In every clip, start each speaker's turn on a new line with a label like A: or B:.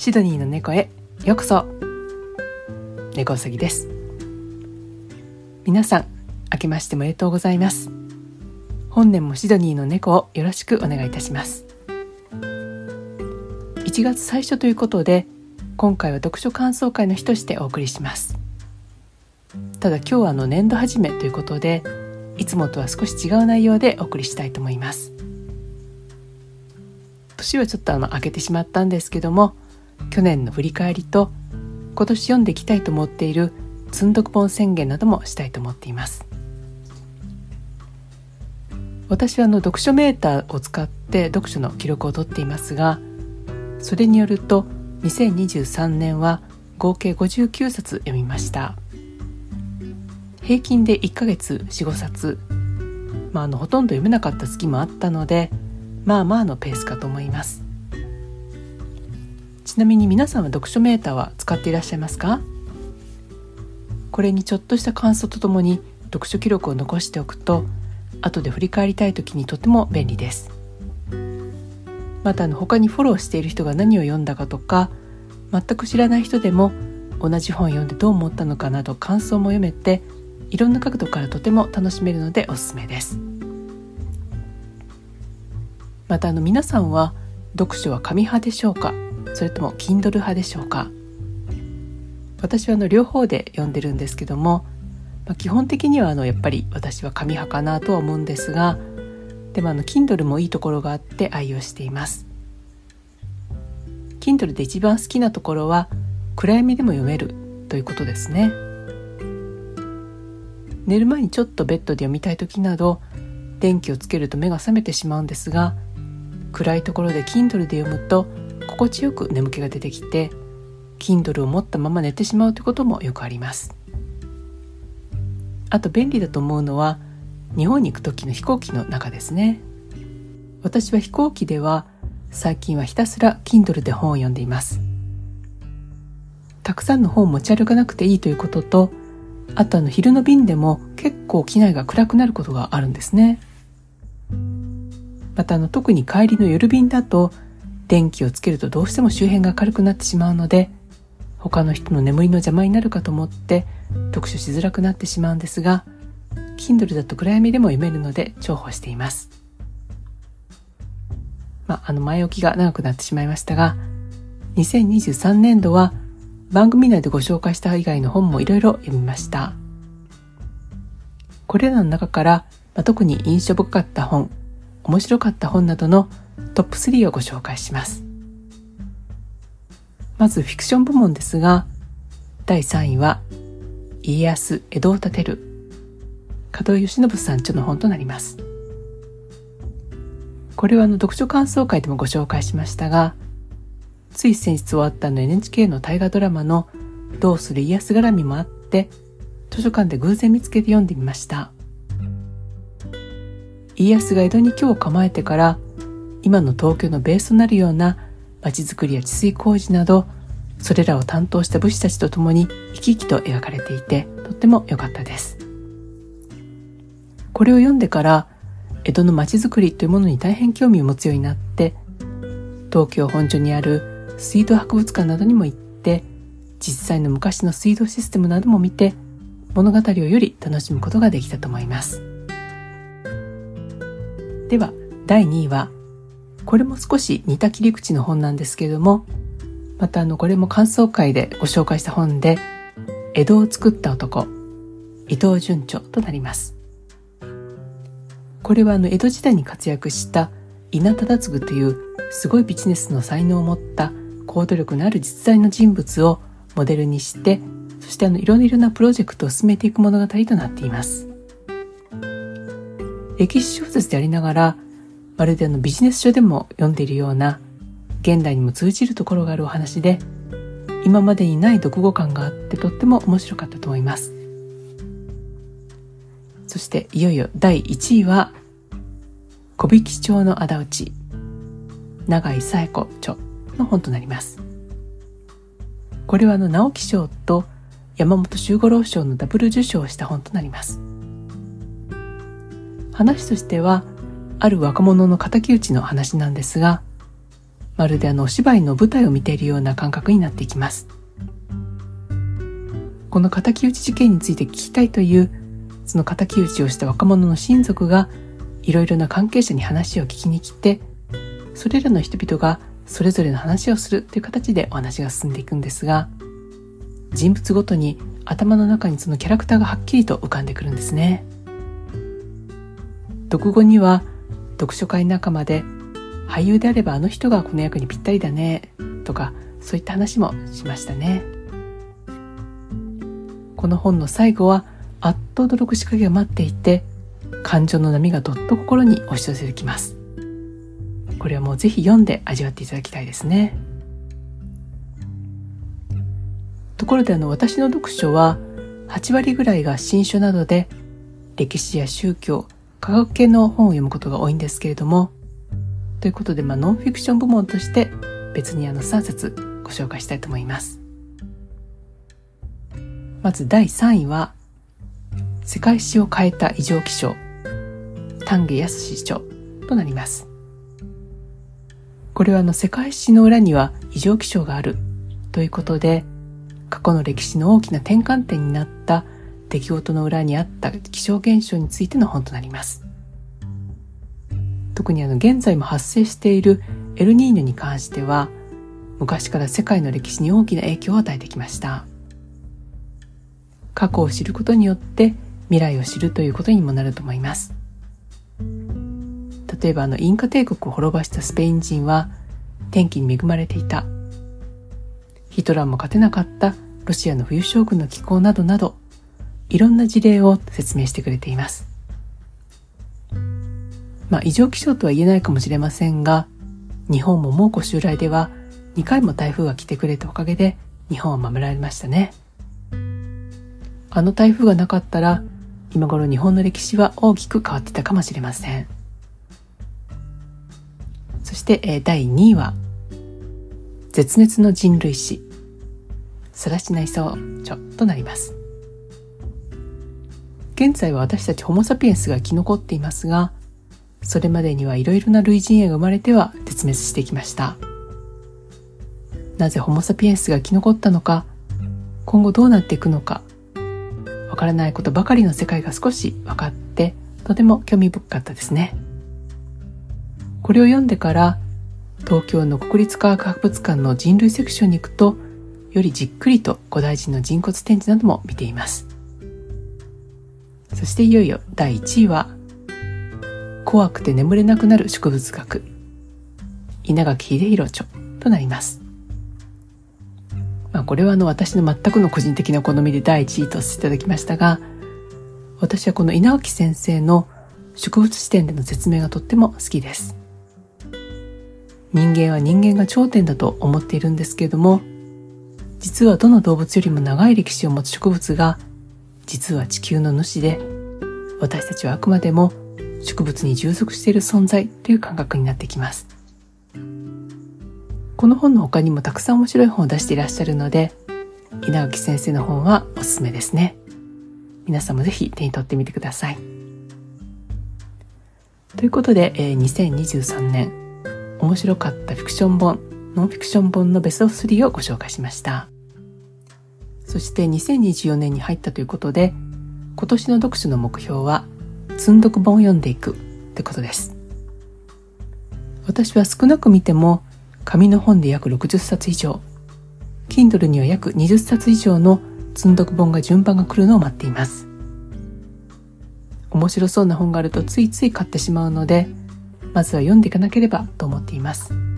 A: シドニーの猫へようこそ。猫うさぎです。皆さん明けましておめでとうございます。本年もシドニーの猫をよろしくお願いいたします。1月最初ということで今回は読書感想会の日としてお送りします。ただ今日はあの年度始めということでいつもとは少し違う内容でお送りしたいと思います。年はちょっとあの明けてしまったんですけども去年の振り返りと今年読んでいきたいと思っている積んどく本宣言などもしたいと思っています。私はあの読書メーターを使って読書の記録を取っていますがそれによると2023年は合計59冊読みました。平均で1ヶ月45冊。まあ、あのほとんど読めなかった月もあったのでまあまあのペースかと思います。ちなみに皆さんは読書メーターは使っていらっしゃいますか？これにちょっとした感想とともに読書記録を残しておくと後で振り返りたい時にとても便利です。またあの他にフォローしている人が何を読んだかとか全く知らない人でも同じ本を読んでどう思ったのかなど感想も読めていろんな角度からとても楽しめるのでおすすめです。またあの皆さんは読書は紙派でしょうか？それとも Kindle 派でしょうか？私はあの両方で読んでるんですけども、まあ、基本的にはあのやっぱり私は紙派かなとは思うんですがでもあの Kindle もいいところがあって愛用しています。Kindle で一番好きなところは暗闇でも読めるということですね。寝る前にちょっとベッドで読みたい時など電気をつけると目が覚めてしまうんですが暗いところで Kindle で読むと心地よく眠気が出てきて Kindle を持ったまま寝てしまうということもよくあります。あと便利だと思うのは日本に行く時の飛行機の中ですね。私は飛行機では最近はひたすら Kindle で本を読んでいます。たくさんの本を持ち歩かなくていいということとあとあの昼の便でも結構機内が暗くなることがあるんですね。またあの特に帰りの夜便だと電気をつけるとどうしても周辺が明るくなってしまうので他の人の眠りの邪魔になるかと思って読書しづらくなってしまうんですが Kindle だと暗闇でも読めるので重宝しています。まあ、あの前置きが長くなってしまいましたが2023年度は番組内でご紹介した以外の本もいろいろ読みました。これらの中から、まあ、特に印象深かった本面白かった本などのトップ3をご紹介します。まずフィクション部門ですが、第3位は家康江戸を建てる門井義信さん著の本となります。これはあの読書感想会でもご紹介しましたが、つい先日終わったの NHK の大河ドラマのどうする家康絡みもあって、図書館で偶然見つけて読んでみました。家康が江戸に居を構えてから今の東京のベースとなるような町づくりや治水工事などそれらを担当した武士たちと共に生き生きと描かれていてとっても良かったです。これを読んでから江戸の町づくりというものに大変興味を持つようになって東京本所にある水道博物館などにも行って実際の昔の水道システムなども見て物語をより楽しむことができたと思います。では第2位はこれも少し似た切り口の本なんですけれどもまたあのこれも感想会でご紹介した本で江戸を作った男伊藤淳著となります。これはあの江戸時代に活躍した稲忠次というすごいビジネスの才能を持った行動力のある実在の人物をモデルにしてそしてあのいろいろなプロジェクトを進めていく物語となっています。歴史小説でありながらまるであのビジネス書でも読んでいるような現代にも通じるところがあるお話で今までにない読後感があってとっても面白かったと思います。そしていよいよ第1位は小引町の仇討ち永井紗恵子著の本となります。これはあの直木賞と山本周五郎賞のダブル受賞をした本となります。話としてはある若者の敵討ちの話なんですがまるであのお芝居の舞台を見ているような感覚になっていきます。この敵討ち事件について聞きたいというその敵討ちをした若者の親族がいろいろな関係者に話を聞きに来てそれらの人々がそれぞれの話をするという形でお話が進んでいくんですが人物ごとに頭の中にそのキャラクターがはっきりと浮かんでくるんですね。読後には読書会仲間で俳優であればあの人がこの役にぴったりだねとかそういった話もしましたね。この本の最後はあっと驚く仕掛けが待っていて感情の波がどっと心に押し寄せてきます。これはもうぜひ読んで味わっていただきたいですね。ところであの私の読書は8割ぐらいが新書などで歴史や宗教科学系の本を読むことが多いんですけれどもということで、まあ、ノンフィクション部門として別にあの3冊ご紹介したいと思います。まず第3位は世界史を変えた異常気象丹下康著となります。これはあの世界史の裏には異常気象があるということで過去の歴史の大きな転換点になった出来事の裏にあった気象現象についての本となります。特にあの現在も発生しているエルニーニョに関しては昔から世界の歴史に大きな影響を与えてきました。過去を知ることによって未来を知るということにもなると思います。例えばあのインカ帝国を滅ぼしたスペイン人は天気に恵まれていた。ヒトラーも勝てなかったロシアの冬将軍の気候などなどいろんな事例を説明してくれています。まあ異常気象とは言えないかもしれませんが日本も猛虎襲来では2回も台風が来てくれたおかげで日本は守られましたね。あの台風がなかったら今頃日本の歴史は大きく変わってたかもしれません。そして、え、第2位は絶滅の人類史。さらしないそう著となります。現在は私たちホモ・サピエンスが生き残っていますがそれまでにはいろいろな類人猿が生まれては絶滅してきました。なぜホモ・サピエンスが生き残ったのか今後どうなっていくのかわからないことばかりの世界が少し分かってとても興味深かったですね。これを読んでから東京の国立科学博物館の人類セクションに行くとよりじっくりと古代人の人骨展示なども見ています。そしていよいよ第1位は怖くて眠れなくなる植物学稲垣秀弘著となります。まあ、これはあの私の全くの個人的な好みで第1位とさせていただきましたが私はこの稲垣先生の植物視点での説明がとっても好きです。人間は人間が頂点だと思っているんですけれども実はどの動物よりも長い歴史を持つ植物が実は地球の主で私たちはあくまでも植物に従属している存在という感覚になってきます。この本の他にもたくさん面白い本を出していらっしゃるので稲垣先生の本はおすすめですね。皆さんもぜひ手に取ってみてください。ということで、えー、2023年面白かったフィクション本ノンフィクション本のベスト3をご紹介しました。そして2024年に入ったということで今年の読書の目標は積んどく本を読んでいくってことです。私は少なく見ても紙の本で約60冊以上 Kindle には約20冊以上の積んどく本が順番が来るのを待っています。面白そうな本があるとついつい買ってしまうのでまずは読んでいかなければと思っています。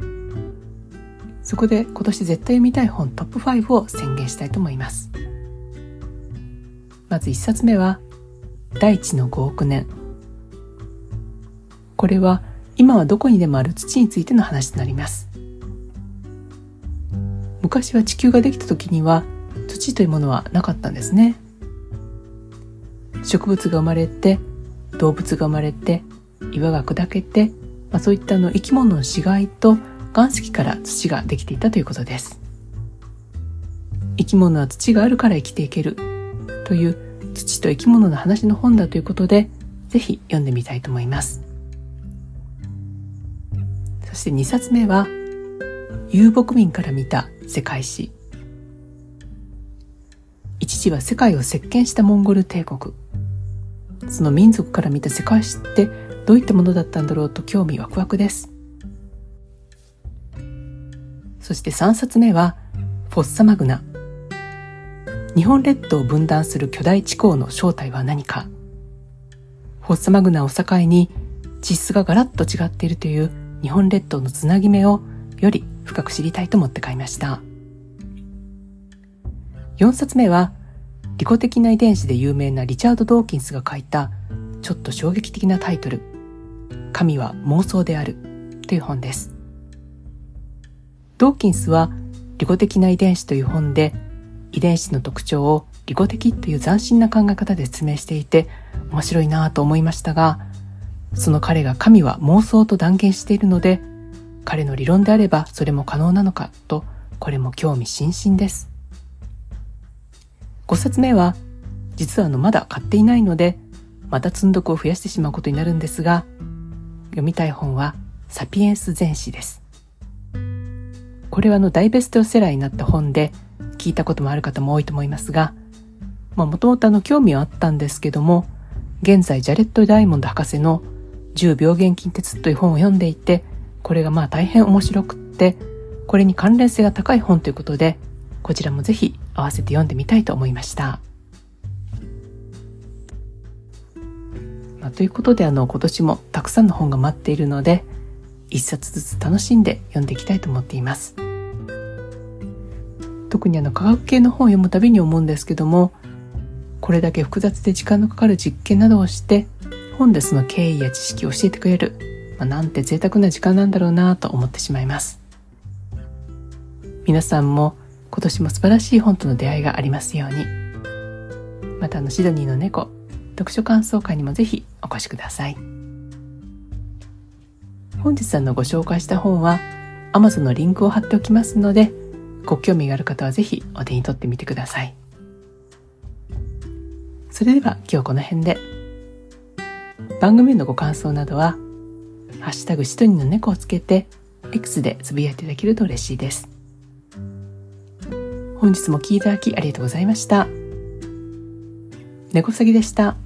A: そこで今年絶対読みたい本トップ5を宣言したいと思います。まず1冊目は大地の5億年。これは今はどこにでもある土についての話となります。昔は地球ができた時には土というものはなかったんですね。植物が生まれて動物が生まれて岩が砕けて、まあ、そういったの生き物の死骸と岩石から土ができていたということです。生き物は土があるから生きていけるという土と生き物の話の本だということでぜひ読んでみたいと思います。そして2冊目は遊牧民から見た世界史。一時は世界を席巻したモンゴル帝国。その民族から見た世界史ってどういったものだったんだろうと興味ワクワクです。そして3冊目はフォッサマグナ。日本列島を分断する巨大地層の正体は何か。フォッサマグナを境に地質がガラッと違っているという日本列島のつなぎ目をより深く知りたいと思って買いました。4冊目は利己的な遺伝子で有名なリチャード・ドーキンスが書いたちょっと衝撃的なタイトル「神は妄想である」という本です。ドーキンスは利己的な遺伝子という本で遺伝子の特徴を利己的という斬新な考え方で説明していて面白いなと思いましたがその彼が神は妄想と断言しているので彼の理論であればそれも可能なのかとこれも興味津々です。5冊目は実はあのまだ買っていないのでまた積んどくを増やしてしまうことになるんですが読みたい本はサピエンス全史です。これはの大ベストセラーになった本で聞いたこともある方も多いと思いますがもともと興味はあったんですけども現在ジャレット・ダイモンド博士の10病原菌鉄という本を読んでいてこれがまあ大変面白くってこれに関連性が高い本ということでこちらもぜひ合わせて読んでみたいと思いました。まあ、ということであの今年もたくさんの本が待っているので一冊ずつ楽しんで読んでいきたいと思っています。特にあの科学系の本を読むたびに思うんですけどもこれだけ複雑で時間のかかる実験などをして本でその経緯や知識を教えてくれる、まあ、なんて贅沢な時間なんだろうなと思ってしまいます。皆さんも今年も素晴らしい本との出会いがありますように。またあのシドニーの猫読書感想会にもぜひお越しください。本日あのご紹介した本は Amazon のリンクを貼っておきますのでご興味がある方はぜひお手に取ってみてくださいそれでは今日この辺で番組のご感想などは「ハッシュタグシドニーの猫」をつけて X でつぶやいていただけると嬉しいです本日も聴いていただきありがとうございました。猫さぎでした。